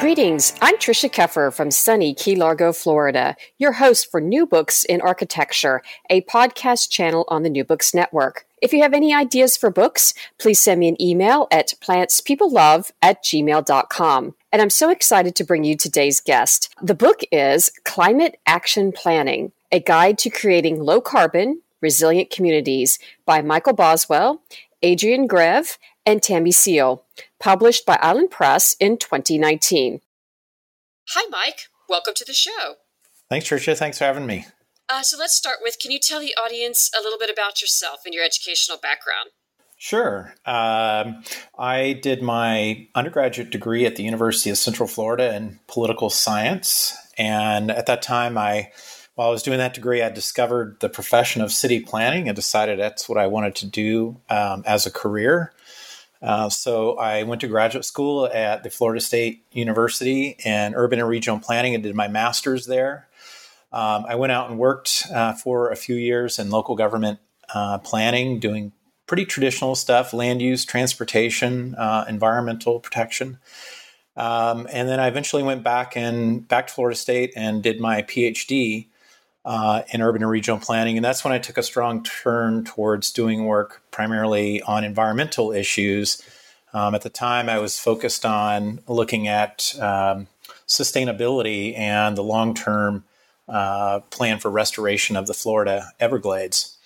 Greetings. I'm Tricia Keffer from sunny Key Largo, Florida, your host for New Books in Architecture, a podcast channel on the New Books Network. If you have any ideas for books, please send me an email at plantspeoplelove at gmail.com. And I'm so excited to bring you today's guest. The book is Climate Action Planning, a guide to creating low carbon, resilient communities by Michael Boswell, Adrienne Greve, and Tammy Seale, published by Island Press in 2019. Hi, Mike. Welcome to the show. Thanks, Tricia. Thanks for having me. Uh, so let's start with can you tell the audience a little bit about yourself and your educational background? Sure. Um, I did my undergraduate degree at the University of Central Florida in political science. And at that time, I while I was doing that degree, I discovered the profession of city planning and decided that's what I wanted to do um, as a career. Uh, so I went to graduate school at the Florida State University in urban and regional planning and did my master's there. Um, I went out and worked uh, for a few years in local government uh, planning, doing pretty traditional stuff land use, transportation, uh, environmental protection. Um, and then I eventually went back and back to Florida State and did my PhD uh, in urban and regional planning. And that's when I took a strong turn towards doing work primarily on environmental issues. Um, at the time, I was focused on looking at um, sustainability and the long term uh, plan for restoration of the Florida Everglades.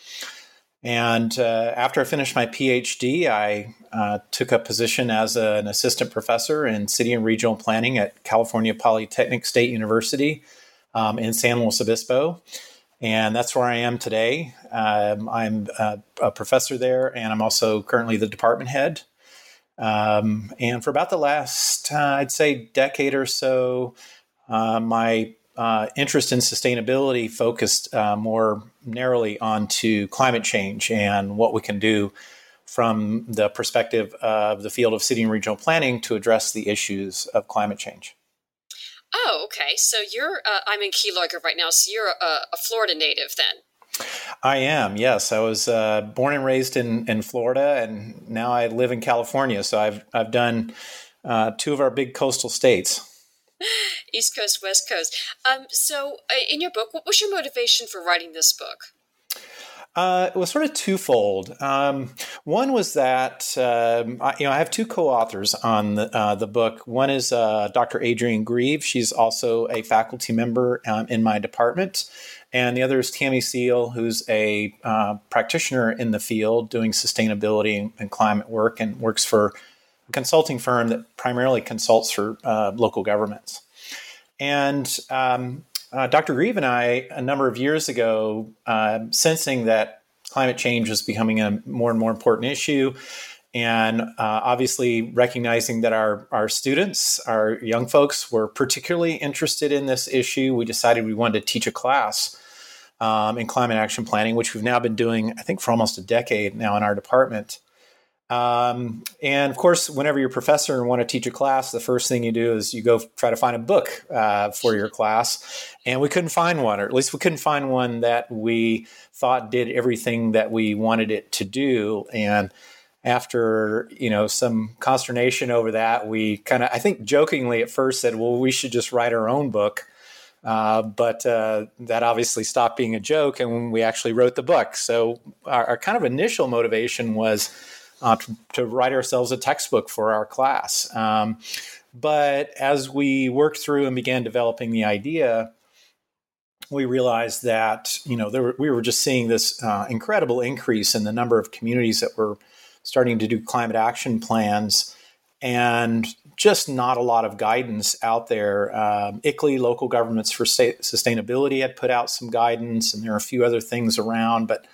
And uh, after I finished my PhD, I uh, took a position as a, an assistant professor in city and regional planning at California Polytechnic State University um, in San Luis Obispo. And that's where I am today. Um, I'm a, a, professor there, and I'm also currently the department head. Um, and for about the last, uh, I'd say, decade or so, uh, my uh, interest in sustainability focused uh, more narrowly onto climate change and what we can do from the perspective of the field of city and regional planning to address the issues of climate change. Oh, okay. So you're, uh, I'm in Key Largo right now, so you're a, a, Florida native then? I am, yes. I was uh, born and raised in, in Florida, and now I live in California. So I've, I've done uh, two of our big coastal states. East Coast, West Coast. Um, so, uh, in your book, what was your motivation for writing this book? Uh, it was sort of twofold. Um, one was that um, I, you know I have two co-authors on the uh, the book. One is uh, Dr. Adrienne Greve. She's also a faculty member um, in my department, and the other is Tammy Seale, who's a uh, practitioner in the field doing sustainability and climate work, and works for a consulting firm that primarily consults for uh, local governments. And um, uh, Dr. Greve and I, a number of years ago, uh, sensing that climate change was becoming a more and more important issue, and uh, obviously recognizing that our, our students, our young folks, were particularly interested in this issue, we decided we wanted to teach a class um, in climate action planning, which we've now been doing, I think, for almost a decade now in our department. Um, and of course, whenever you're a professor and want to teach a class, the first thing you do is you go try to find a book uh, for your class. And we couldn't find one, or at least we couldn't find one that we thought did everything that we wanted it to do. And after you know some consternation over that, we kind of, I think, jokingly at first said, "Well, we should just write our own book." Uh, but uh, that obviously stopped being a joke, and we actually wrote the book. So our, our kind of initial motivation was uh, to, to, write ourselves a textbook for our class. Um, but as we worked through and began developing the idea, we realized that you know were, we were just seeing this uh, incredible increase in the number of communities that were starting to do climate action plans, and just not a lot of guidance out there. Um, ICLEI, Local Governments for Sustainability, had put out some guidance, and there are a few other things around, but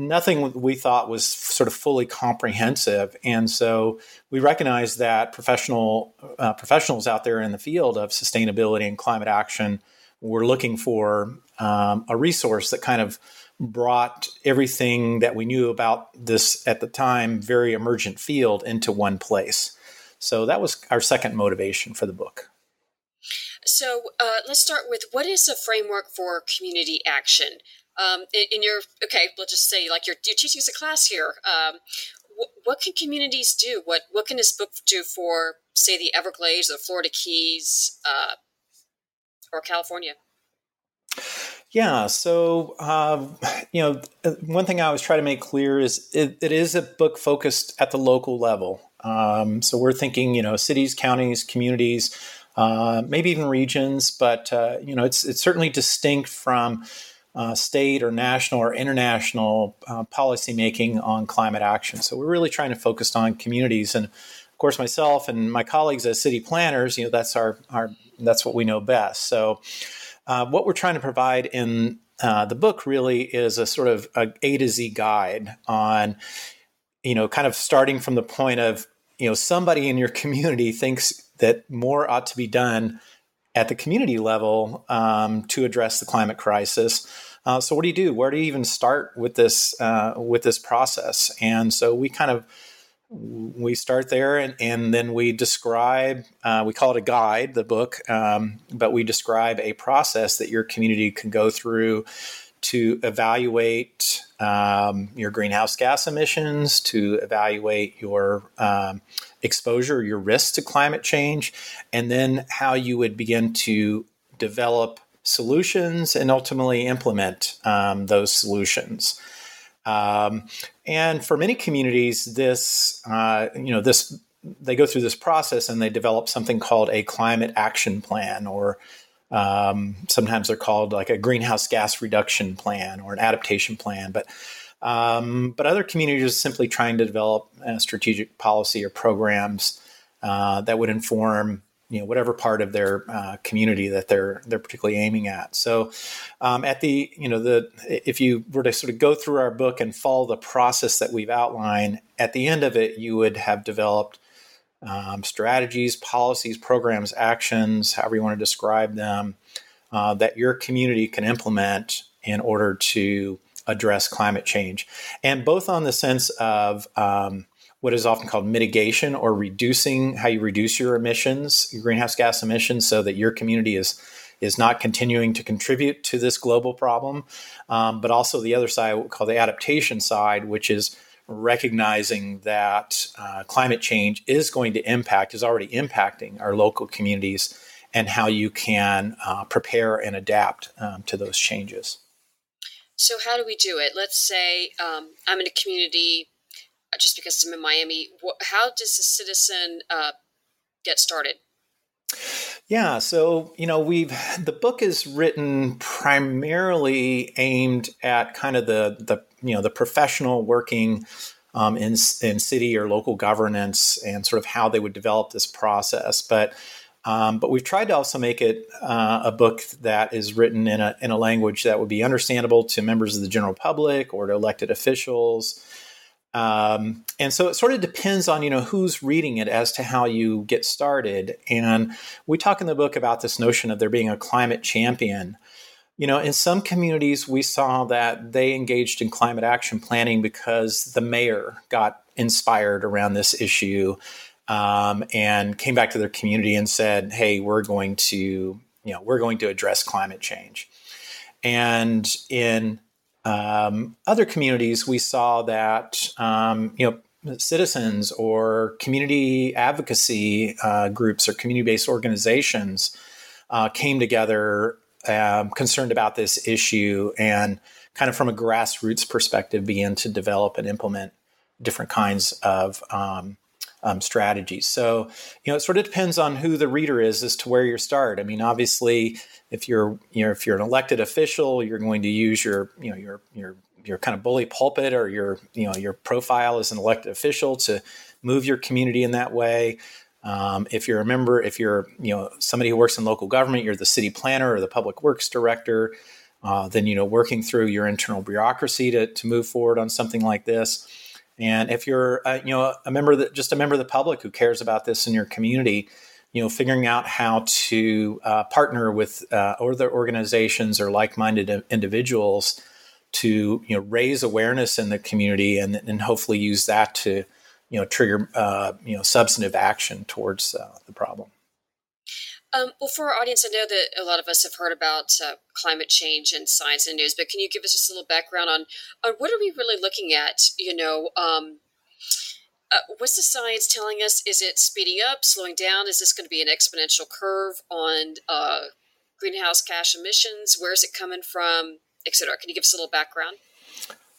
nothing we thought was sort of fully comprehensive. And so we recognized that professional uh, professionals out there in the field of sustainability and climate action were looking for um, a resource that kind of brought everything that we knew about this at the time very emergent field into one place. So that was our second motivation for the book. So uh, let's start with what is a framework for community action? Um, in, in, your okay, let's just say like you're, you're teaching us a class here. Um, wh- what can communities do? What what can this book do for, say, the Everglades, or Florida Keys, uh, or California? Yeah, so uh, you know, one thing I always try to make clear is it, it is a book focused at the local level. Um, so we're thinking, you know, cities, counties, communities, uh, maybe even regions, but uh, you know, it's it's certainly distinct from uh, state or national or international uh, policy making on climate action. So we're really trying to focus on communities, and of course, myself and my colleagues as city planners, you know, that's our our that's what we know best. So uh, what we're trying to provide in uh, the book really is a sort of a A to Z guide on, you know, kind of starting from the point of, you know, somebody in your community thinks that more ought to be done at the community level um, to address the climate crisis. Uh, so, what do you do? Where do you even start with this uh, with this process? And so, we kind of we start there and, and then we describe uh, we call it a guide the book um, but we describe a process that your community can go through to evaluate um, your greenhouse gas emissions to evaluate your um, exposure your risk to climate change and then how you would begin to develop solutions and ultimately implement um, those solutions um, and for many communities, this uh, you know this they go through this process and they develop something called a climate action plan, or um, sometimes they're called like a greenhouse gas reduction plan or an adaptation plan. But um, but other communities are simply trying to develop a strategic policy or programs uh, that would inform you know whatever part of their uh, community that they're they're particularly aiming at. So um, at the you know the if you were to sort of go through our book and follow the process that we've outlined, at the end of it, you would have developed um, strategies, policies, programs, actions, however you want to describe them, uh, that your community can implement in order to address climate change, and both on the sense of um, what is often called mitigation or reducing how you reduce your emissions, your greenhouse gas emissions, so that your community is is not continuing to contribute to this global problem. Um, but also the other side, we call the adaptation side, which is recognizing that uh, climate change is going to impact, is already impacting our local communities, and how you can uh, prepare and adapt um, to those changes. So, how do we do it? Let's say um, I'm in a community just because I'm in Miami. How does a citizen uh, get started? Yeah, so you know, we've the book is written primarily aimed at kind of the the you know the professional working um, in in city or local governance and sort of how they would develop this process, but. Um, but we've tried to also make it uh, a book that is written in a in a language that would be understandable to members of the general public or to elected officials, um, and so it sort of depends on you know who's reading it as to how you get started. And we talk in the book about this notion of there being a climate champion. You know, in some communities, we saw that they engaged in climate action planning because the mayor got inspired around this issue um, and came back to their community and said, "Hey, we're going to, you know, we're going to address climate change." And in um, other communities, we saw that um, you know citizens or community advocacy uh, groups or community-based organizations uh, came together um, concerned about this issue and kind of from a grassroots perspective began to develop and implement different kinds of um, um, strategies. So, you know, it sort of depends on who the reader is as to where you start. I mean, obviously, if you're, you know, if you're an elected official, you're going to use your, you know, your, your, your kind of bully pulpit or your, you know, your profile as an elected official to move your community in that way. Um, if you're a member, if you're, you know, somebody who works in local government, you're the city planner or the public works director. Uh, then, you know, working through your internal bureaucracy to, to move forward on something like this and if you're, uh, you know, a member that just a member of the public who cares about this in your community, you know, figuring out how to uh, partner with uh, other organizations or like-minded individuals to, you know, raise awareness in the community and, and hopefully use that to, you know, trigger, uh, you know, substantive action towards uh, the problem. Um, well, for our audience, I know that a lot of us have heard about uh, climate change and science and news, but can you give us just a little background on, what are we really looking at? You know, um, uh, what's the science telling us? Is it speeding up, slowing down? Is this going to be an exponential curve on uh, greenhouse gas emissions? Where is it coming from, et cetera? Can you give us a little background?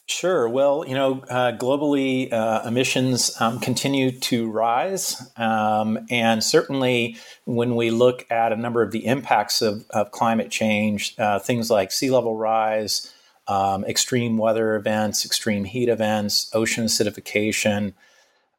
Sure. Well, you know, uh, globally, uh, emissions um, continue to rise. Um, and certainly, when we look at a number of the impacts of, of climate change, uh, things like sea level rise, um, extreme weather events, extreme heat events, ocean acidification,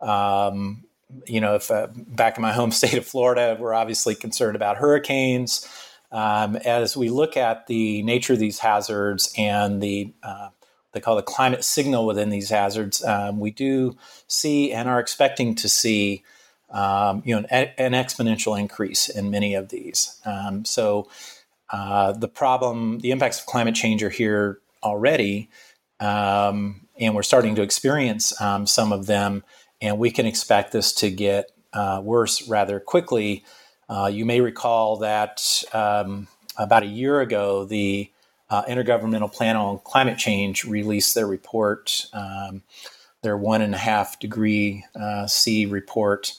um, you know, if uh, back in my home state of Florida, we're obviously concerned about hurricanes. Um, as we look at the nature of these hazards and the uh, they call the climate signal within these hazards, um, we do see and are expecting to see um, you know an, an, exponential increase in many of these. Um, so uh, the problem, the impacts of climate change are here already, um, and we're starting to experience um, some of them, and we can expect this to get uh, worse rather quickly. Uh, you may recall that um, about a year ago, the uh, Intergovernmental Panel on Climate Change released their report, um, their one and a half degree uh, C report,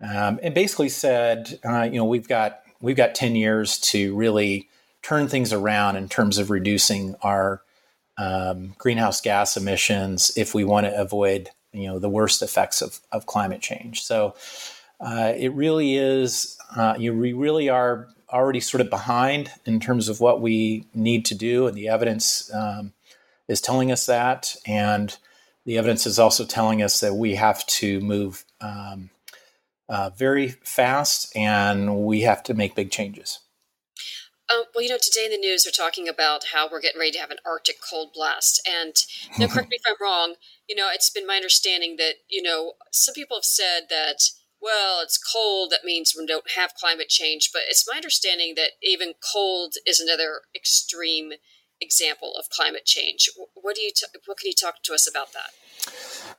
um, and basically said, uh, you know, we've got we've got ten years to really turn things around in terms of reducing our um, greenhouse gas emissions if we want to avoid, you know, the worst effects of, of climate change. So uh, it really is. Uh, you we really are already sort of behind in terms of what we need to do, and the evidence um, is telling us that. And the evidence is also telling us that we have to move um, uh, very fast and we have to make big changes. Um, well, you know, today in the news they're talking about how we're getting ready to have an Arctic cold blast, and know, correct me if I'm wrong. You know, it's been my understanding that you know some people have said that well, it's cold, that means we don't have climate change. But it's my understanding that even cold is another extreme example of climate change. What do you t- what can you talk to us about that?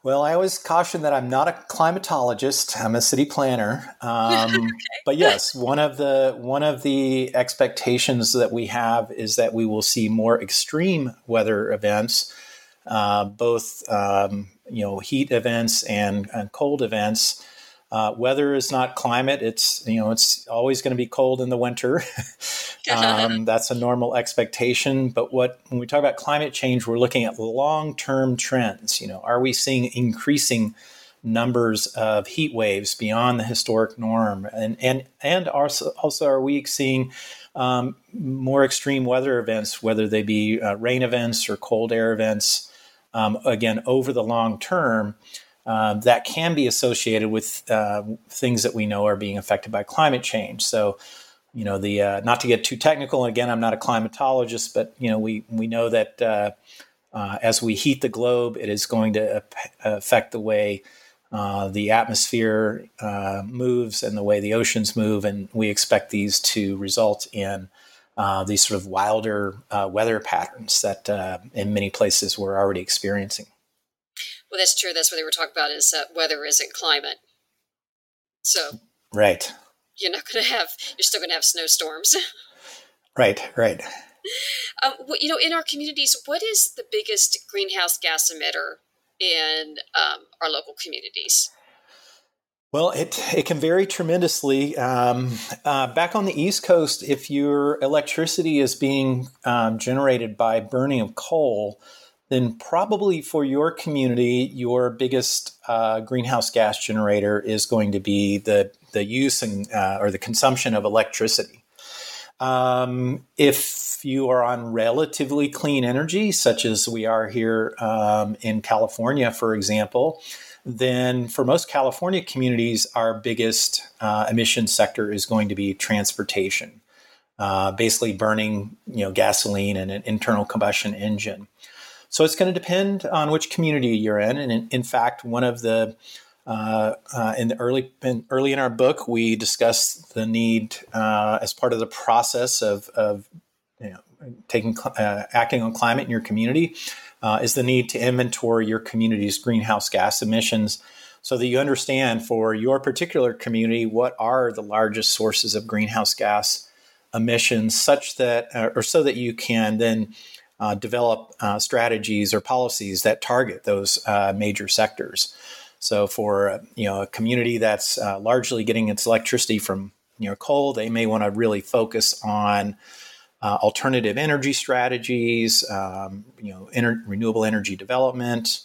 Well, I always caution that I'm not a climatologist. I'm a city planner. Um, okay. But yes, one of the one of the expectations that we have is that we will see more extreme weather events, uh, both um, you know heat events and, and cold events. Uh, weather is not climate. It's you know it's always going to be cold in the winter. um, that's a normal expectation. But what when we talk about climate change, we're looking at long term trends. You know, are we seeing increasing numbers of heat waves beyond the historic norm, and and and also, also are we seeing um, more extreme weather events, whether they be uh, rain events or cold air events? Um, again, over the long term uh, that can be associated with uh, things that we know are being affected by climate change. So, you know, the uh, not to get too technical. Again, I'm not a climatologist, but you know, we we know that uh, uh, as we heat the globe, it is going to affect the way the atmosphere moves and the way the oceans move, and we expect these to result in these sort of wilder weather patterns that in many places we're already experiencing. Well, that's true. That's what they were talking about is uh, weather isn't climate. So, right. You're not going to have. You're still going to have snowstorms. right. Right. Um, you know, in our communities, what is the biggest greenhouse gas emitter in um, our local communities? Well, it, it can vary tremendously. Um, uh, back on the East Coast, if your electricity is being um, generated by burning of coal, then probably for your community, your biggest uh, greenhouse gas generator is going to be the the use and uh, or the consumption of electricity. Um, if you are on relatively clean energy, such as we are here um, in California, for example, then for most California communities, our biggest uh, emission sector is going to be transportation, uh, basically burning you know gasoline and an internal combustion engine. So it's going to depend on which community you're in, and in, in fact, one of the uh, uh, in the early in, early in our book, we discussed the need uh, as part of the process of, of you know, taking uh, acting on climate in your community uh, is the need to inventory your community's greenhouse gas emissions so that you understand for your particular community what are the largest sources of greenhouse gas emissions such that uh, or so that you can then uh, develop uh, strategies or policies that target those uh, major sectors so for uh, you know a community that's largely getting its electricity from you know coal they may want to really focus on uh, alternative energy strategies, um, you know, ener- renewable energy development,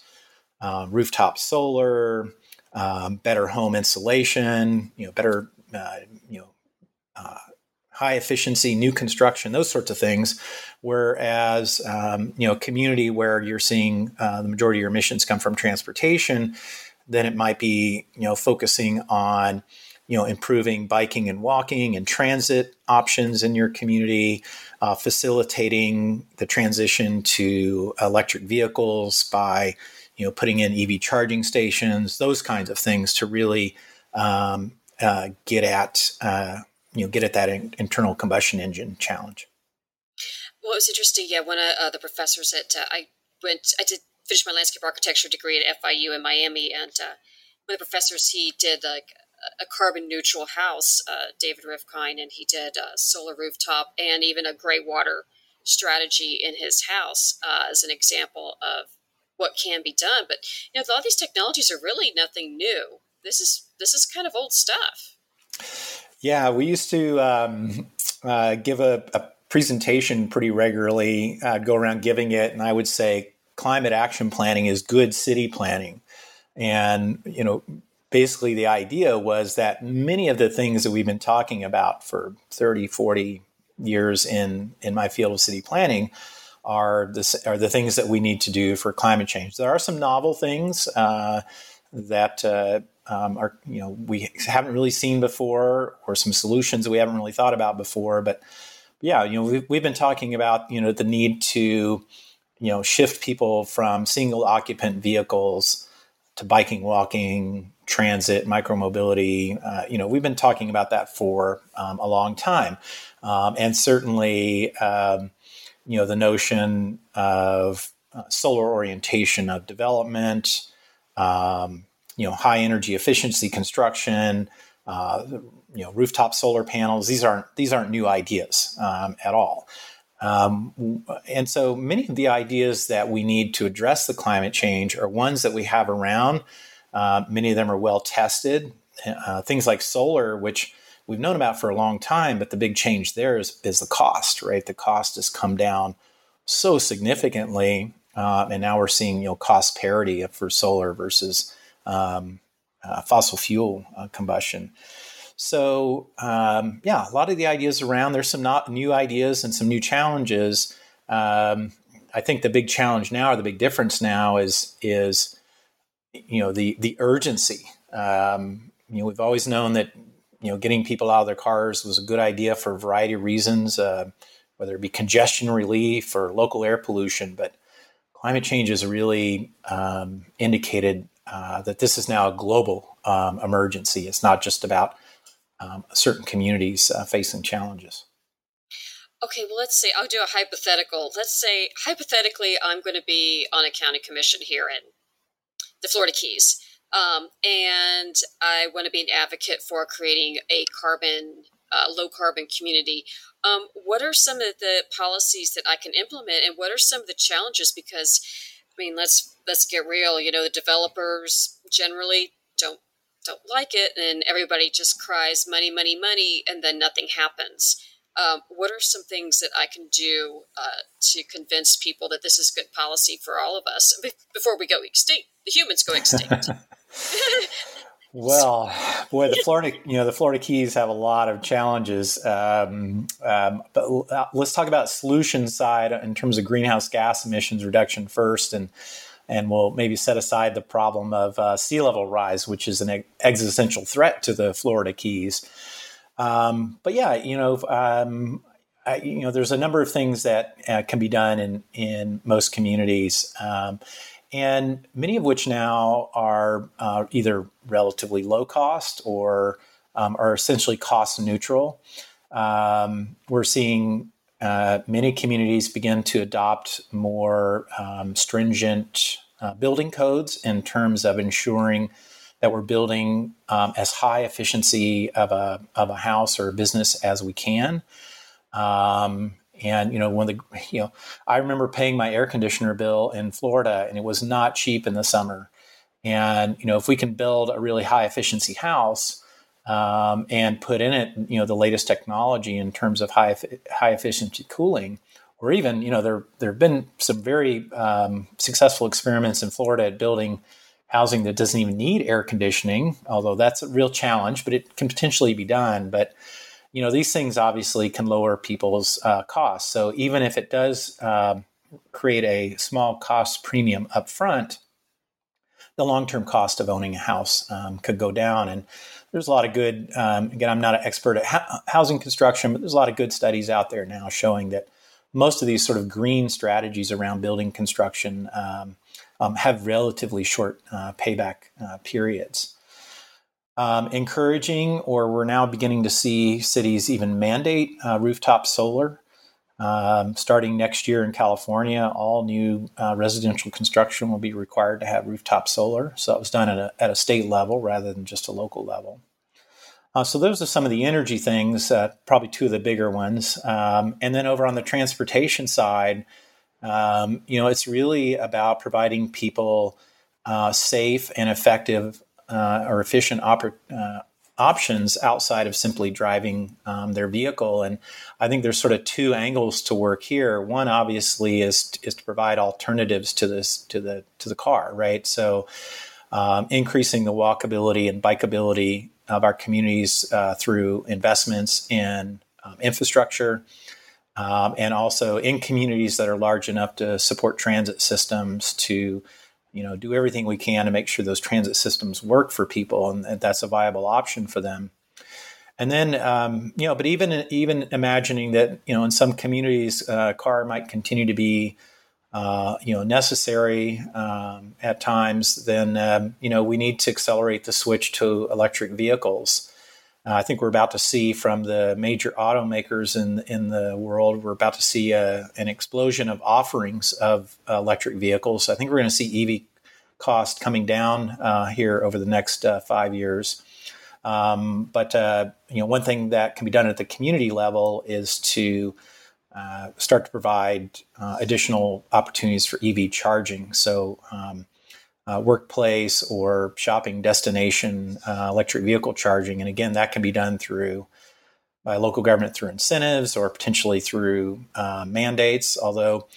uh, rooftop solar, um, better home insulation, you know, better, uh, you know, uh, high efficiency new construction, those sorts of things. Whereas, um, you know, community where you're seeing uh, the majority of your emissions come from transportation, then it might be, you know, focusing on you know improving biking and walking and transit options in your community uh, facilitating the transition to electric vehicles by you know putting in ev charging stations those kinds of things to really um, uh, get at uh, you know get at that in, internal combustion engine challenge well it was interesting yeah one of uh, the professors at uh, i went i did finish my landscape architecture degree at fiu in miami and uh, one of the professors he did like a carbon neutral house, uh, David Rifkind, and he did a solar rooftop and even a gray water strategy in his house uh, as an example of what can be done. But you know, a lot of these technologies are really nothing new. This is this is kind of old stuff. Yeah, we used to um, uh, give a, a, presentation pretty regularly. I'd go around giving it, and I would say climate action planning is good city planning. And you know, basically the idea was that many of the things that we've been talking about for 30, 40 years in, in my field of city planning are the, are the things that we need to do for climate change. There are some novel things uh, that uh, um, are, you know, we haven't really seen before or some solutions that we haven't really thought about before. But yeah, you know, we've, we've been talking about, you know, the need to, you know, shift people from single occupant vehicles to biking, walking, transit, micromobility. Uh, you know, we've been talking about that for um, a long time, um, and certainly, um, you know, the notion of uh, solar orientation of development, um, you know, high energy efficiency construction. Uh, you know, rooftop solar panels. These aren't these aren't new ideas um, at all. Um, and so many of the ideas that we need to address the climate change are ones that we have around uh, many of them are well tested. Uh, things like solar, which we've known about for a long time, but the big change there is, is the cost, right? The cost has come down so significantly, uh, and now we're seeing you know cost parity for solar versus um, uh, fossil fuel uh, combustion. So um, yeah, a lot of the ideas around. There's some not new ideas and some new challenges. Um, I think the big challenge now, or the big difference now, is is you know the the urgency. Um, you know, we've always known that you know getting people out of their cars was a good idea for a variety of reasons, uh, whether it be congestion relief or local air pollution. But climate change has really um, indicated uh, that this is now a global um, emergency. It's not just about um, certain communities uh, facing challenges. Okay, well, let's say I'll do a hypothetical. Let's say hypothetically, I'm going to be on a county commission here in the Florida Keys. Um, and I want to be an advocate for creating a carbon, uh, low carbon community. Um, what are some of the policies that I can implement, and what are some of the challenges? Because, I mean, let's let's get real. You know, the developers generally don't don't like it, and everybody just cries money, money, money, and then nothing happens. Um, what are some things that I can do uh, to convince people that this is good policy for all of us before we go extinct? The humans go extinct. Well, boy, the Florida, you know, the Florida Keys have a lot of challenges. Um, um, but uh, let's talk about solution side in terms of greenhouse gas emissions reduction first, and and we'll maybe set aside the problem of uh, sea level rise, which is an existential threat to the Florida Keys. Um, but yeah, you know, um, I, you know, there's a number of things that uh, can be done in in most communities. Um, and many of which now are uh, either relatively low cost or um, are essentially cost neutral. Um, we're seeing uh, many communities begin to adopt more um, stringent uh, building codes in terms of ensuring that we're building um, as high efficiency of a, of a house or a business as we can. Um, and you know, when the you know, I remember paying my air conditioner bill in Florida, and it was not cheap in the summer. And you know, if we can build a really high efficiency house um, and put in it, you know, the latest technology in terms of high high efficiency cooling, or even you know, there there have been some very um, successful experiments in Florida at building housing that doesn't even need air conditioning, although that's a real challenge, but it can potentially be done. But you know these things obviously can lower people's uh, costs. So even if it does um, create a small cost premium up front, the long-term cost of owning a house um, could go down. And there's a lot of good. Um, again, I'm not an expert at ha- housing construction, but there's a lot of good studies out there now showing that most of these sort of green strategies around building construction um, um, have relatively short uh, payback uh, periods um, encouraging, or we're now beginning to see cities even mandate uh, rooftop solar. Um, starting next year in California, all new uh, residential construction will be required to have rooftop solar. So that was done at a, at a state level rather than just a local level. Uh, so those are some of the energy things, uh, probably two of the bigger ones. Um, and then over on the transportation side, um, you know, it's really about providing people uh, safe and effective uh, or efficient uh, options outside of simply driving um, their vehicle. And I think there's sort of two angles to work here. One obviously is is to provide alternatives to this to the to the car, right? So um, increasing the walkability and bikeability of our communities uh, through investments in um, infrastructure. Um, and also in communities that are large enough to support transit systems to you know do everything we can to make sure those transit systems work for people and that that's a viable option for them. And then um, you know but even even imagining that you know in some communities uh, car might continue to be uh, you know necessary um, at times then um, you know we need to accelerate the switch to electric vehicles uh, I think we're about to see from the major automakers in in the world. We're about to see a, an explosion of offerings of electric vehicles. I think we're going to see EV cost coming down uh, here over the next uh, five years. Um, but uh, you know, one thing that can be done at the community level is to uh, start to provide uh, additional opportunities for EV charging. So. Um, uh, workplace or shopping destination uh, electric vehicle charging. And again, that can be done through by local government through incentives or potentially through uh, mandates. Although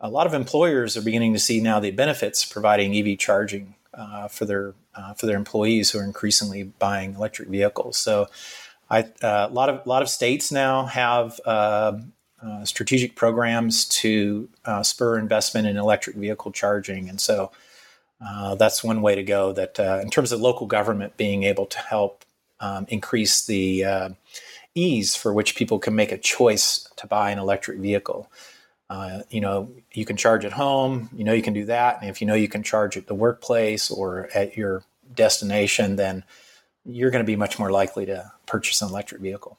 a lot of employers are beginning to see now the benefits providing EV charging uh, for their uh, for their employees who are increasingly buying electric vehicles. So, I, uh, a lot of a lot of states now have. strategic programs to spur investment in electric vehicle charging, and so uh, that's one way to go. That uh, in terms of local government being able to help um, increase the uh, ease for which people can make a choice to buy an electric vehicle. Uh, you know, you can charge at home. You know, you can do that, and if you know you can charge at the workplace or at your destination, then you're going to be much more likely to purchase an electric vehicle.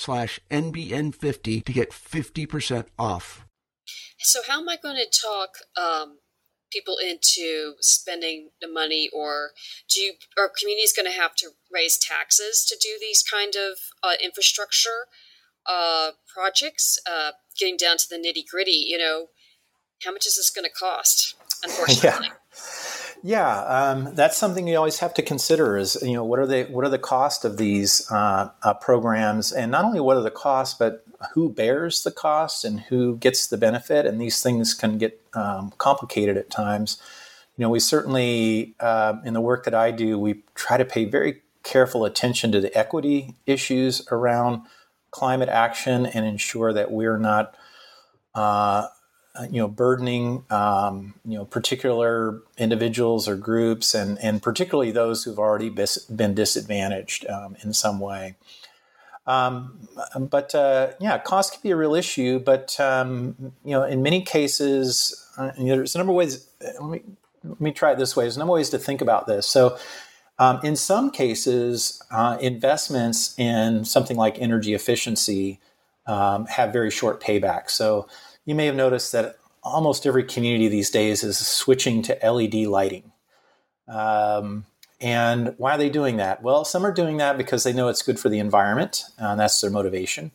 slash NBN50 to get 50% off. So, how am I going to talk um, people into spending the money, or do you, are communities going to have to raise taxes to do these kind of uh, infrastructure uh, projects? Uh, getting down to the nitty gritty, you know, how much is this going to cost? Unfortunately. Yeah. Yeah, um, that's something you always have to consider. Is you know what are the what are the cost of these uh, uh, programs, and not only what are the costs, but who bears the cost and who gets the benefit. And these things can get um, complicated at times. You know, we certainly uh, in the work that I do, we try to pay very careful attention to the equity issues around climate action and ensure that we're not uh, you know, burdening, um, you know, particular individuals or groups, and and particularly those who've already bis- been disadvantaged um, in some way. Um, but uh, yeah, cost can be a real issue. But um, you know, in many cases, uh, there's a number of ways. Let me let me try it this way. There's a number of ways to think about this. So. Um, in some cases, uh, investments in something like energy efficiency um, have very short payback. So, you may have noticed that almost every community these days is switching to LED lighting. Um, and why are they doing that? Well, some are doing that because they know it's good for the environment, and that's their motivation.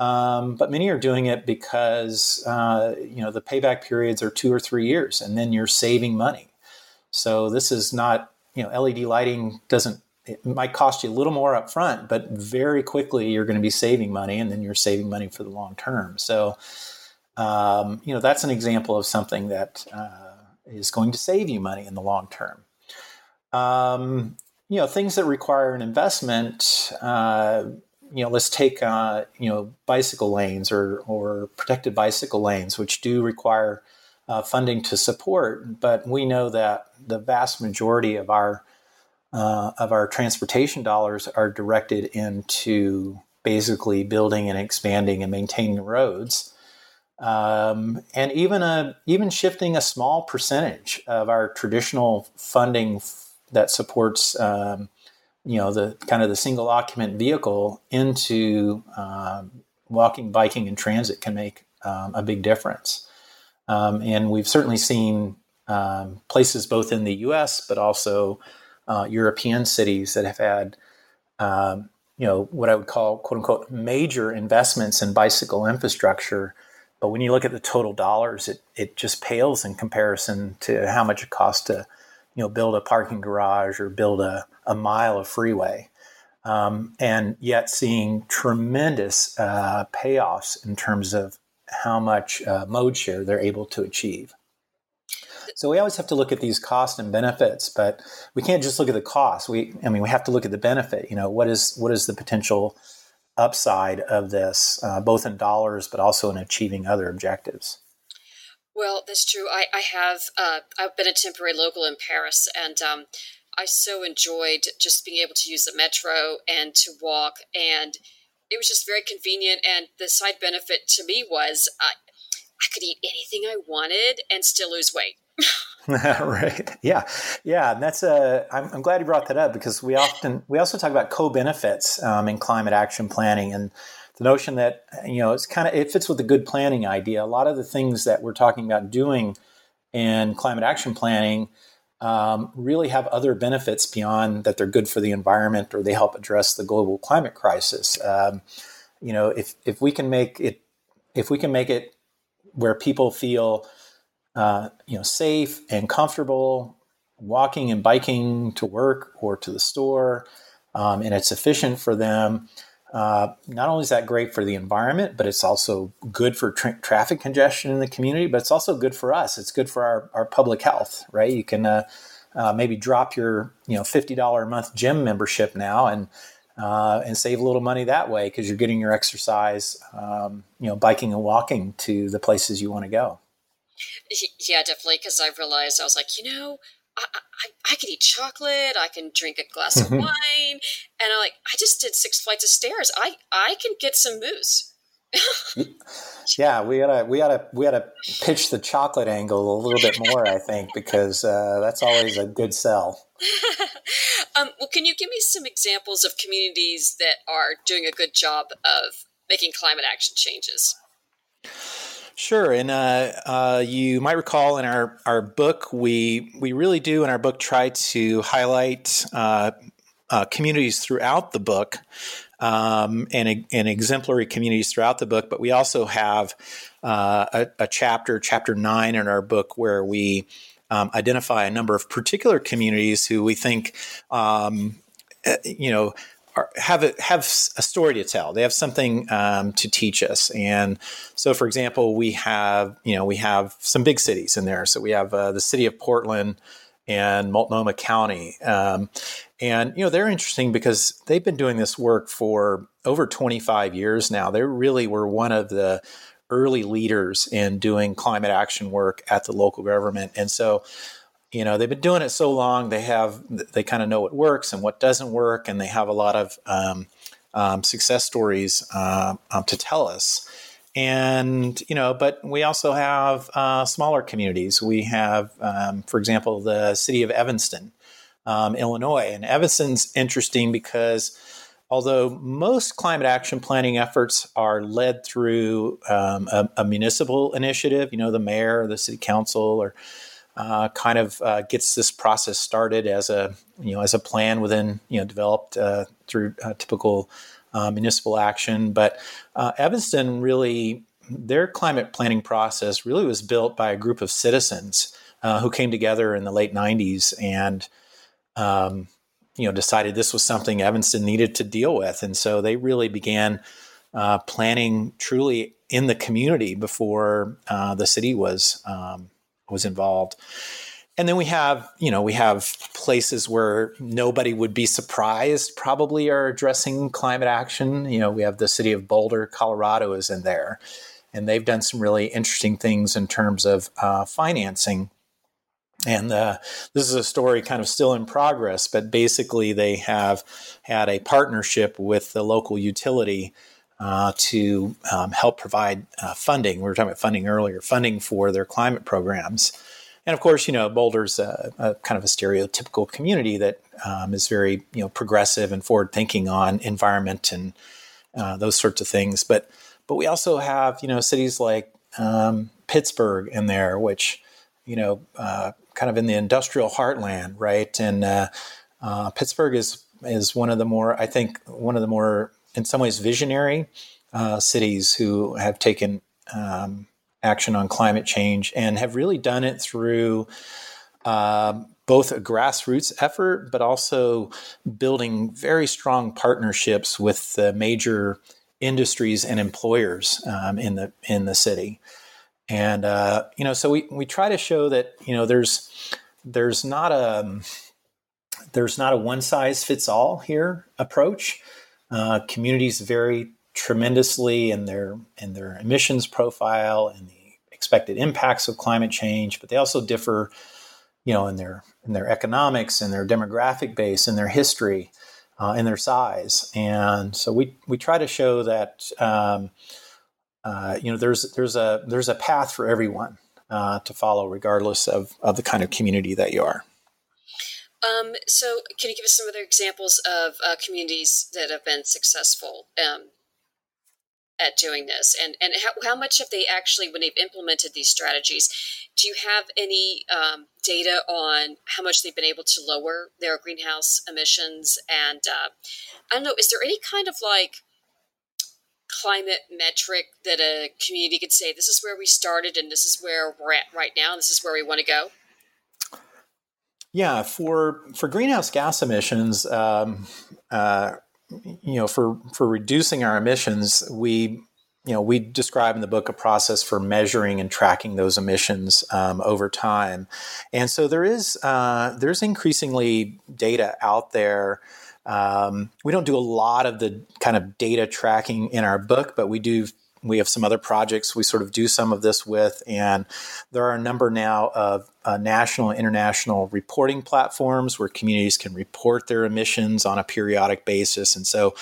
Um, but many are doing it because uh, you know the payback periods are two or three years, and then you're saving money. So this is not you know LED lighting doesn't it might cost you a little more up front, but very quickly you're going to be saving money, and then you're saving money for the long term. So um, you know that's an example of something that uh, is going to save you money in the long term. Um, you know things that require an investment. Uh, you know, let's take uh, you know bicycle lanes or or protected bicycle lanes, which do require uh, funding to support. But we know that the vast majority of our uh, of our transportation dollars are directed into basically building and expanding and maintaining roads um, and even a even shifting a small percentage of our traditional funding f- that supports um, you know the kind of the single occupant vehicle into um, walking, biking, and transit can make um, a big difference. Um, and we've certainly seen um, places both in the U.S. but also uh, European cities that have had you know what I would call quote unquote major investments in bicycle infrastructure but when you look at the total dollars, it, it just pales in comparison to how much it costs to, you know, build a parking garage or build a, a mile of freeway. Um, and yet seeing tremendous uh, payoffs in terms of how much uh, mode share they're able to achieve. So we always have to look at these costs and benefits, but we can't just look at the cost. We, I mean, we have to look at the benefit. You know, what is what is the potential upside of this, uh, both in dollars but also in achieving other objectives. Well, that's true. I, I have uh, I've been a temporary local in Paris, and um, I so enjoyed just being able to use the metro and to walk, and it was just very convenient. And the side benefit to me was I, I could eat anything I wanted and still lose weight. right. Yeah. Yeah. And that's a, I'm, I'm glad you brought that up because we often, we also talk about co-benefits um, in climate action planning and the notion that, you know, it's kind of, it fits with the good planning idea. A lot of the things that we're talking about doing in climate action planning um, really have other benefits beyond that they're good for the environment or they help address the global climate crisis. Um, you know, if, if we can make it, if we can make it where people feel uh, you know, safe and comfortable walking and biking to work or to the store, um, and it's efficient for them. Uh, not only is that great for the environment, but it's also good for tra- traffic congestion in the community. But it's also good for us. It's good for our, our public health, right? You can uh, uh, maybe drop your you know fifty dollar a month gym membership now and uh, and save a little money that way because you're getting your exercise, um, you know, biking and walking to the places you want to go. Yeah, definitely. Because I realized I was like, you know, I, I, I could eat chocolate, I can drink a glass of mm-hmm. wine, and I'm like, I just did six flights of stairs. I I can get some mousse. yeah, we gotta we gotta we gotta pitch the chocolate angle a little bit more, I think, because uh, that's always a good sell. um, well, can you give me some examples of communities that are doing a good job of making climate action changes? Sure, and uh, uh, you might recall in our, our book, we we really do in our book try to highlight uh, uh communities throughout the book um, and, and exemplary communities throughout the book. But we also have uh, a, a, chapter, chapter nine in our book, where we um, identify a number of particular communities who we think, um, eh, you know, are, have a, have a story to tell. They have something um, to teach us. And so, for example, we have you know we have some big cities in there. So we have uh, the city of Portland and Multnomah County. Um, and, you know, they're interesting because they've been doing this work for over 25 years now. They really were one of the early leaders in doing climate action work at the local government. And so, you know, they've been doing it so long, they have, they kind of know what works and what doesn't work. And they have a lot of um, um, success stories uh, um, to tell us. And, you know, but we also have uh, smaller communities. We have, um, for example, the city of Evanston um, Illinois. And Evanston's interesting because although most climate action planning efforts are led through a, a, municipal initiative, you know, the mayor, the city council, or uh, kind of uh, gets this process started as a you know as a plan within you know developed uh, through typical uh, municipal action. But uh, Evanston really their climate planning process really was built by a group of citizens uh, who came together in the late '90s and um, you know, decided this was something Evanston needed to deal with, and so they really began uh, planning truly in the community before uh, the city was um, was involved. And then we have, you know, we have places where nobody would be surprised probably are addressing climate action. You know, we have the city of Boulder, Colorado is in there. And they've done some really interesting things in terms of uh, financing and uh, this is a story kind of still in progress, but basically they have had a partnership with the local utility uh, to um, help provide uh, funding. We were talking about funding earlier, funding for their climate programs. And of course, you know, Boulder's a, a kind of a stereotypical community that um, is very, you know, progressive and forward thinking on environment and uh, those sorts of things. But but we also have, you know, cities like um, Pittsburgh in there, which you know, uh, kind of in the industrial heartland, right? And uh, Pittsburgh is is one of the more, I think, one of the more, in some ways, visionary uh, cities who have taken um, action on climate change and have really done it through. Um, both a grassroots effort, but also building very strong partnerships with the major industries and employers um, in the in the city. And uh, you know, so we we try to show that you know there's there's not a there's not a one size fits all here approach. Uh, communities vary tremendously in their in their emissions profile and the expected impacts of climate change, but they also differ, you know, in their in their economics, in their demographic base, in their history, uh, in their size. And so we we try to show that um, uh, you know there's there's a there's a path for everyone uh, to follow, regardless of of the kind of community that you are. Um, so, can you give us some other examples of uh, communities that have been successful um, at doing this, and and how, how much have they actually, when they've implemented these strategies, do you have any um, data on how much they've been able to lower their greenhouse emissions? And uh, I don't know, is there any kind of like climate metric that a community could say this is where we started and this is where we're at right now and this is where we want to go yeah for for greenhouse gas emissions um, uh, you know for for reducing our emissions we you know we describe in the book a process for measuring and tracking those emissions um, over time and so there is uh, there's increasingly data out there Um, we don't do a lot of the kind of data tracking in our book, but we do. We have some other projects we sort of do some of this with, and there are a number now of uh, national and international reporting platforms where communities can report their emissions on a periodic basis. And so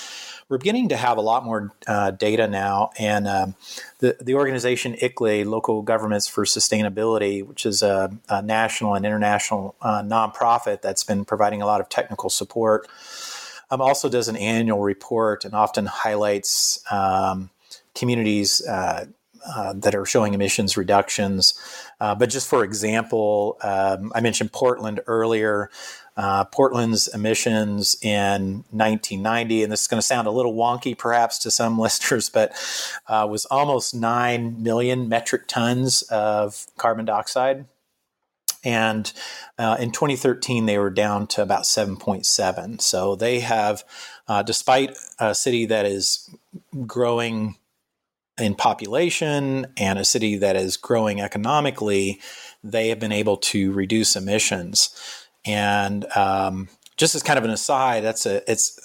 we're beginning to have a lot more uh, data now. And um, the, the organization ICLEI, Local Governments for Sustainability, which is a, a national and international uh, nonprofit that's been providing a lot of technical support, um, also does an annual report and often highlights um, communities. Uh, uh, that are showing emissions reductions. Uh, but just for example, um, I mentioned Portland earlier. Uh, Portland's emissions in 1990, and this is going to sound a little wonky perhaps to some listeners, but uh, was almost 9 million metric tons of carbon dioxide. And uh, in 2013, they were down to about 7.7. So they have, uh, despite a city that is growing in population and a city that is growing economically, they have been able to reduce emissions. And um, just as kind of an aside, that's a it's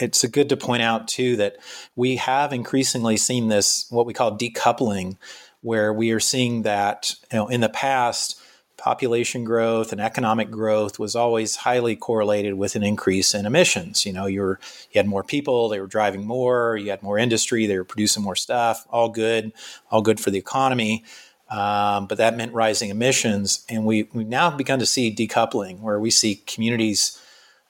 it's a good to point out too that we have increasingly seen this what we call decoupling, where we are seeing that you know in the past population growth and economic growth was always highly correlated with an increase in emissions. You know, you you had more people, they were driving more, you had more industry, they were producing more stuff, all good, all good for the economy. Um, but that meant rising emissions. And we, we've now begun to see decoupling, where we see communities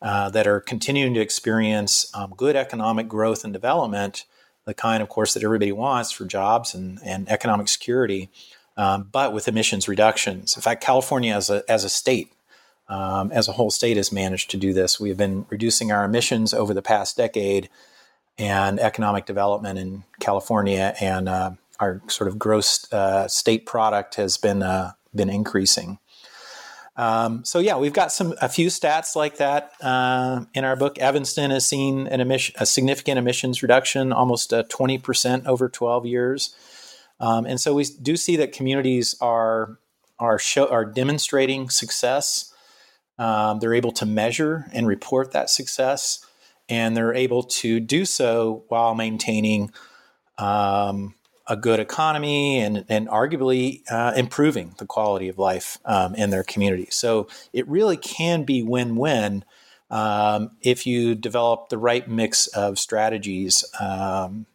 uh, that are continuing to experience um, good economic growth and development, the kind, of course, that everybody wants for jobs and, and economic security, um, but with emissions reductions. In fact, California as a, as a state, um, as a whole state, has managed to do this. We have been reducing our emissions over the past decade, and economic development in California and uh, our sort of gross uh, state product has been uh, been increasing. Um, so yeah, we've got some a few stats like that uh, in our book. Evanston has seen an emission, a significant emissions reduction, almost twenty percent over twelve years, um, and so we do see that communities are are show, are demonstrating success. Um, they're able to measure and report that success, and they're able to do so while maintaining um, a good economy and, and arguably uh, improving the quality of life um, in their community. So it really can be win win um, if you develop the right mix of strategies um,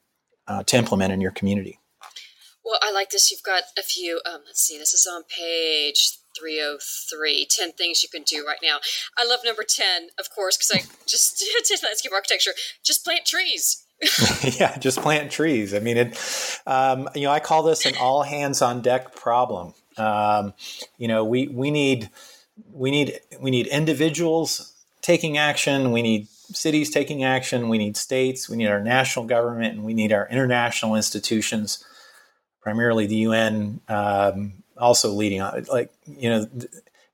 uh, to implement in your community. Well, I like this. You've got a few, um, let's see, this is on page 303 10 things you can do right now. I love number 10, of course, because I just did landscape architecture. Just plant trees yeah, just plant trees. I mean, it. Um, you know, I call this an all hands on deck problem. Um, you know, we we need we need we need individuals taking action. We need cities taking action. We need states. We need our national government, and we need our international institutions, primarily the UN, um, also leading on. Like you know,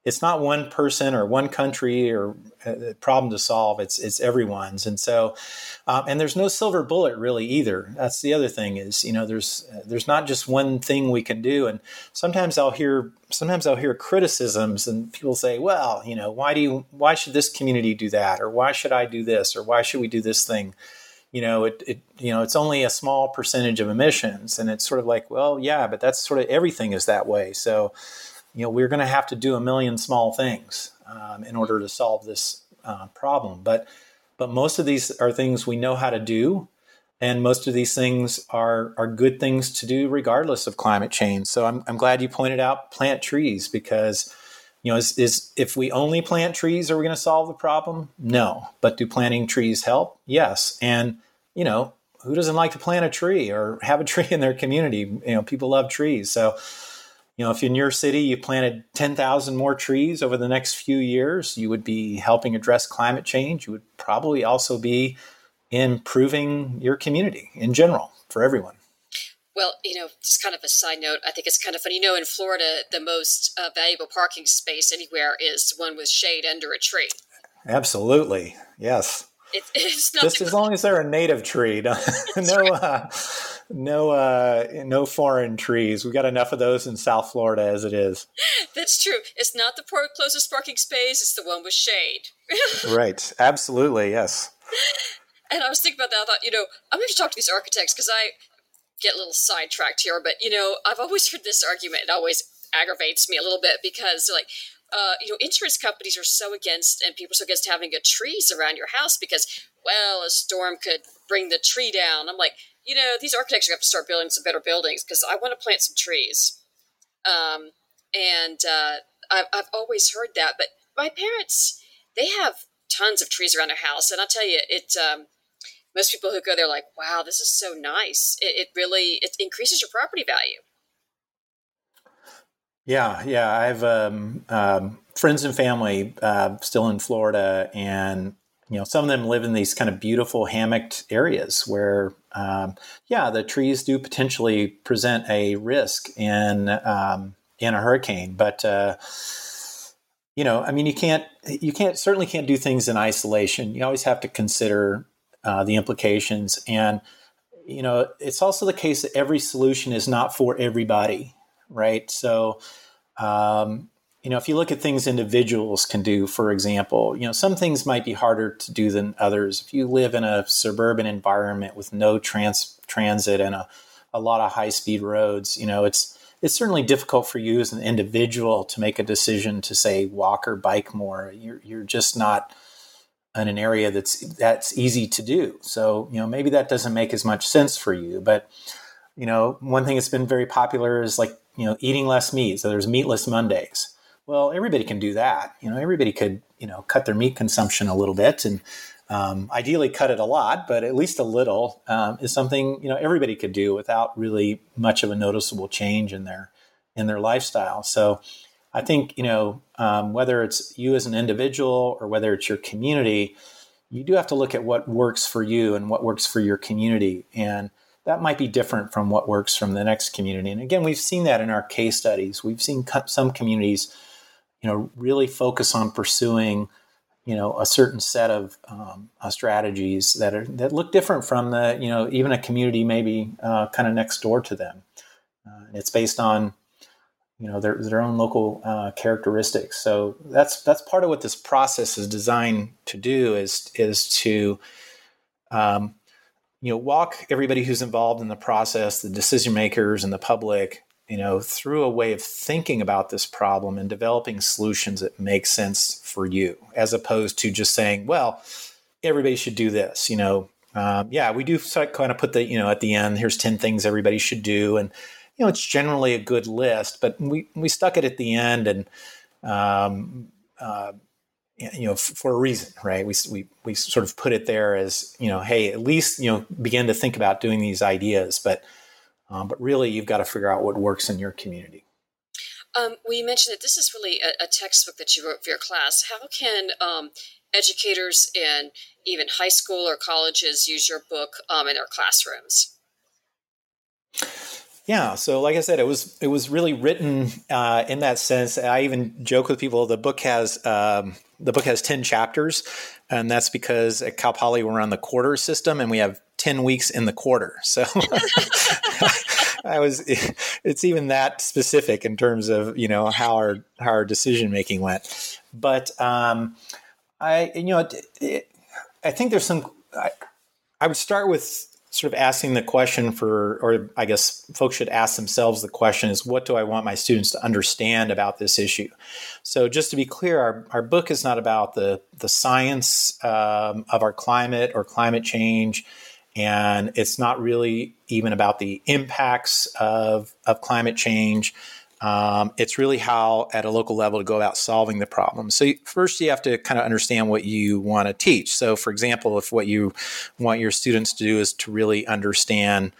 it's not one person or one country or a uh, problem to solve. It's it's everyone's, and so um, and there's no silver bullet really either. That's the other thing is you know there's uh, there's not just one thing we can do. And sometimes I'll hear sometimes I'll hear criticisms and people say, well, you know, why do you why should this community do that or why should I do this or why should we do this thing? You know, it, it you know it's only a small percentage of emissions, and it's sort of like, well, yeah, but that's sort of everything is that way. So you know, we're going to have to do a million small things um, in order to solve this uh, problem. But but most of these are things we know how to do, and most of these things are are good things to do regardless of climate change. So I'm I'm glad you pointed out plant trees because you know is, is if we only plant trees are we going to solve the problem? No. But do planting trees help? Yes. And you know who doesn't like to plant a tree or have a tree in their community? You know people love trees. So you know, if in your city you planted 10,000 more trees over the next few years, you would be helping address climate change. You would probably also be improving your community in general for everyone. Well, you know, just kind of a side note, I think it's kind of funny. You know, in Florida, the most uh, valuable parking space anywhere is one with shade under a tree. Absolutely. Yes. It, it's just as long as they're a native tree. no, uh, no, uh, no foreign trees. We've got enough of those in South Florida as it is. That's true. It's not the closest parking space; it's the one with shade. right. Absolutely. Yes. And I was thinking about that. I thought, you know, I'm going to talk to these architects because I get a little sidetracked here, but you know, I've always heard this argument. It always aggravates me a little bit because, like, uh, you know, insurance companies are so against, and people are so against having trees around your house because, well, a storm could bring the tree down. I'm like, you know, these architects are going to start building some better buildings because I want to plant some trees. Um, and uh, I've, I've always heard that, but my parents, they have tons of trees around their house, and I'll tell you, it. Um, most people who go there, like, wow, this is so nice. It, it really it increases your property value. Yeah, yeah. I have um, um, friends and family uh, still in Florida, and you know, some of them live in these kind of beautiful hammocked areas where, um, yeah, the trees do potentially present a risk in um, in a hurricane. But uh, you know, I mean, you can't you can't certainly can't do things in isolation. You always have to consider uh, the implications, and you know, it's also the case that every solution is not for everybody right? So, um, you know, if you look at things individuals can do, for example, you know, some things might be harder to do than others. If you live in a suburban environment with no trans- transit and a, a lot of high speed roads, you know, it's it's certainly difficult for you as an individual to make a decision to say walk or bike more. You're you're just not in an area that's that's easy to do. So, you know, maybe that doesn't make as much sense for you, but you know, one thing that's been very popular is like you know, eating less meat. So there's meatless Mondays. Well, everybody can do that. You know, everybody could, you know, cut their meat consumption a little bit and um, ideally cut it a lot, but at least a little um, is something, you know, everybody could do without really much of a noticeable change in their, in their lifestyle. So I think, you know, um, whether it's you as an individual or whether it's your community, you do have to look at what works for you and what works for your community. And that might be different from what works from the next community. And again, we've seen that in our case studies. We've seen some communities, you know, really focus on pursuing, you know, a certain set of um, uh, strategies that are that look different from the, you know, even a community maybe uh, kind of next door to them. Uh, it's based on, you know, their their own local uh, characteristics. So that's that's part of what this process is designed to do is is to um, you know walk everybody who's involved in the process the decision makers and the public you know through a way of thinking about this problem and developing solutions that make sense for you as opposed to just saying well everybody should do this you know? Um, yeah we do kind of put the you know at the end here's 10 things everybody should do and you know it's generally a good list but we we stuck it at the end and um, uh, you know, for a reason, right? We, we, we sort of put it there as, you know, hey, at least, you know, begin to think about doing these ideas, but, um, but really you've got to figure out what works in your community. Um, we mentioned that this is really a, a, textbook that you wrote for your class. How can um, educators in even high school or colleges use your book um, in their classrooms? Yeah, so like I said, it was it was really written uh, in that sense. I even joke with people. The book has um, the book has ten chapters, and that's because at Cal Poly we're on the quarter system, and we have ten weeks in the quarter. So I was it's even that specific in terms of you know how our how our decision making went. But um, I you know it, it, I think there's some. I, I would start with sort of asking the question for, or I guess folks should ask themselves the question is, what do I want my students to understand about this issue? So just to be clear, our, our book is not about the, the science um, of our climate or climate change. And it's not really even about the impacts of, of climate change. Um, it's really how, at a local level, to go about solving the problem. So, first, you have to kind of understand what you want to teach. So, for example, if what you want your students to do is to really understand,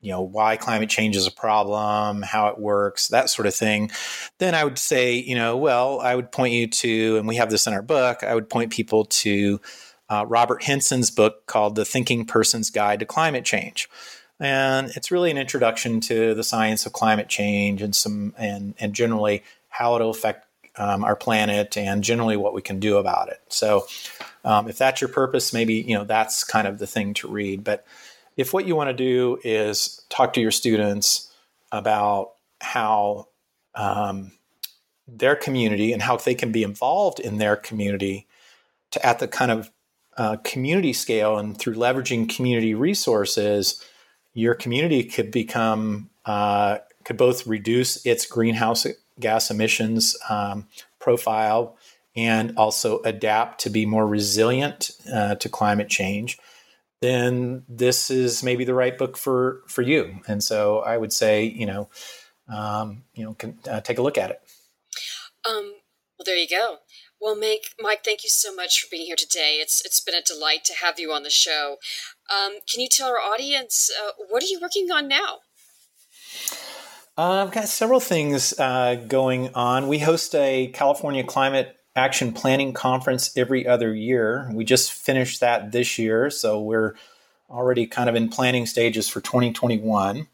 you know, why climate change is a problem, how it works, that sort of thing, then I would say, you know, well, I would point you to, and we have this in our book, I would point people to uh, Robert Henson's book called The Thinking Person's Guide to Climate Change and it's really an introduction to the science of climate change and some and and generally how it'll affect um, our planet and generally what we can do about it. So, um, if that's your purpose, maybe you know that's kind of the thing to read. But if what you want to do is talk to your students about how um, their community and how they can be involved in their community to at the kind of uh, community scale and through leveraging community resources, your community could become uh, could both reduce its greenhouse gas emissions um, profile and also adapt to be more resilient uh, to climate change then this is maybe the right book for for you and so i would say you know um, you know can, uh, take a look at it um, well there you go well, Mike, Mike, thank you so much for being here today. It's it's been a delight to have you on the show. Um, can you tell our audience uh, what are you working on now? Uh, I've got several things uh, going on. We host a California Climate Action Planning Conference every other year. We just finished that this year, so we're already kind of in planning stages for 2021.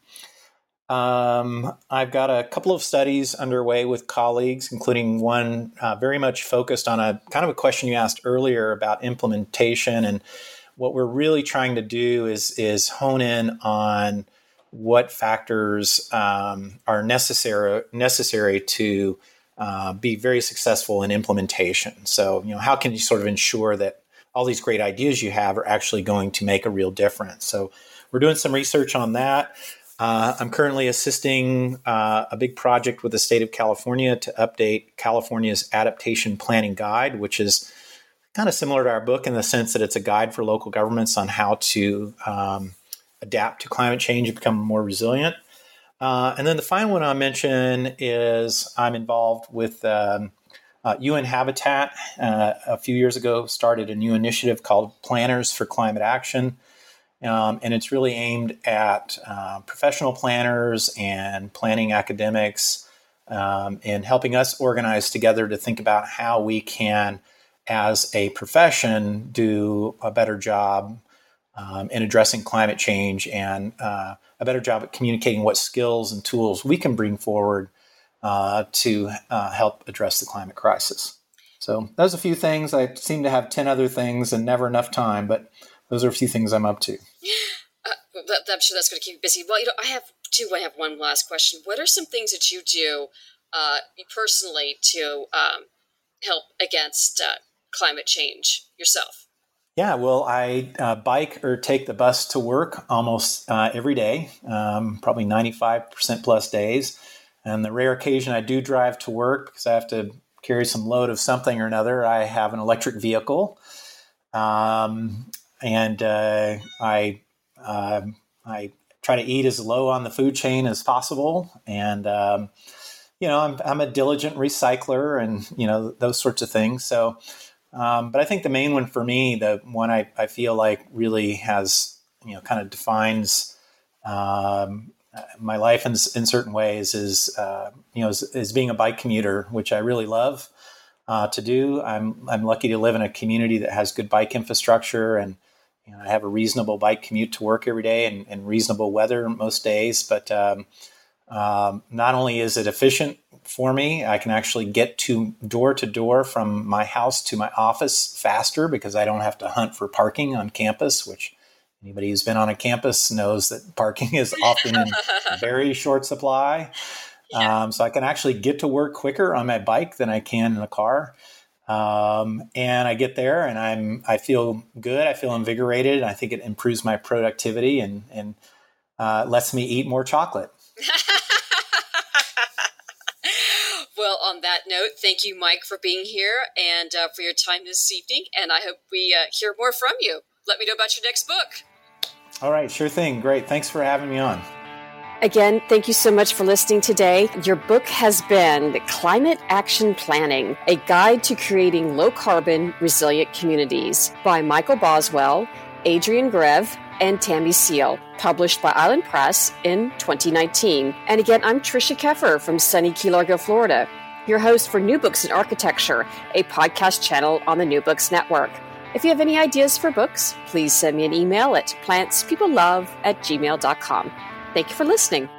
Um, I've got a couple of studies underway with colleagues, including one uh, very much focused on a kind of a question you asked earlier about implementation. And what we're really trying to do is is hone in on what factors um, are necessary necessary to uh, be very successful in implementation. So, you know, how can you sort of ensure that all these great ideas you have are actually going to make a real difference? So, we're doing some research on that. Uh, I'm currently assisting uh, a big project with the state of California to update California's adaptation planning guide, which is kind of similar to our book in the sense that it's a guide for local governments on how to um, adapt to climate change and become more resilient. Uh, and then the final one I'll mention is I'm involved with um, UN uh, Habitat. Uh, a few years ago, started a new initiative called Planners for Climate Action um, and it's really aimed at uh, professional planners and planning academics um, and helping us organize together to think about how we can, as a profession, do a better job um, in addressing climate change and uh, a better job at communicating what skills and tools we can bring forward uh, to uh, help address the climate crisis. So, those are a few things. I seem to have 10 other things and never enough time, but those are a few things I'm up to. Uh, I'm sure that's going to keep you busy. Well, you know, I have two. I have one last question. What are some things that you do uh, personally to um, help against uh, climate change yourself? Yeah, well, I uh, bike or take the bus to work almost uh, every day, um, probably 95% plus days. And the rare occasion I do drive to work because I have to carry some load of something or another, I have an electric vehicle. Um, and uh, I um, I try to eat as low on the food chain as possible, and um, you know I'm, I'm a diligent recycler, and you know those sorts of things. So, um, but I think the main one for me, the one I, I feel like really has you know kind of defines um, my life in, in certain ways is uh, you know is, is, being a bike commuter, which I really love uh, to do. I'm I'm lucky to live in a community that has good bike infrastructure and you know, I have a reasonable bike commute to work every day and, and reasonable weather most days. But um, um, not only is it efficient for me, I can actually get to door to door from my house to my office faster because I don't have to hunt for parking on campus, which anybody who's been on a campus knows that parking is often in very short supply. Yeah. Um, so I can actually get to work quicker on my bike than I can in a car. Um, and I get there and I'm I feel good. I feel invigorated. I think it improves my productivity and and uh, lets me eat more chocolate. well, on that note, thank you, Mike, for being here and uh, for your time this evening. And I hope we uh, hear more from you. Let me know about your next book. All right, sure thing. Great. Thanks for having me on. Again, thank you so much for listening today. Your book has been Climate Action Planning, a guide to creating low carbon, resilient communities by Michael Boswell, Adrienne Greve, and Tammy Seale, published by Island Press in 2019. And again, I'm Trisha Keffer from sunny Key Largo, Florida, your host for New Books in Architecture, a podcast channel on the New Books Network. If you have any ideas for books, please send me an email at plantspeoplelove at gmail.com. Thank you for listening.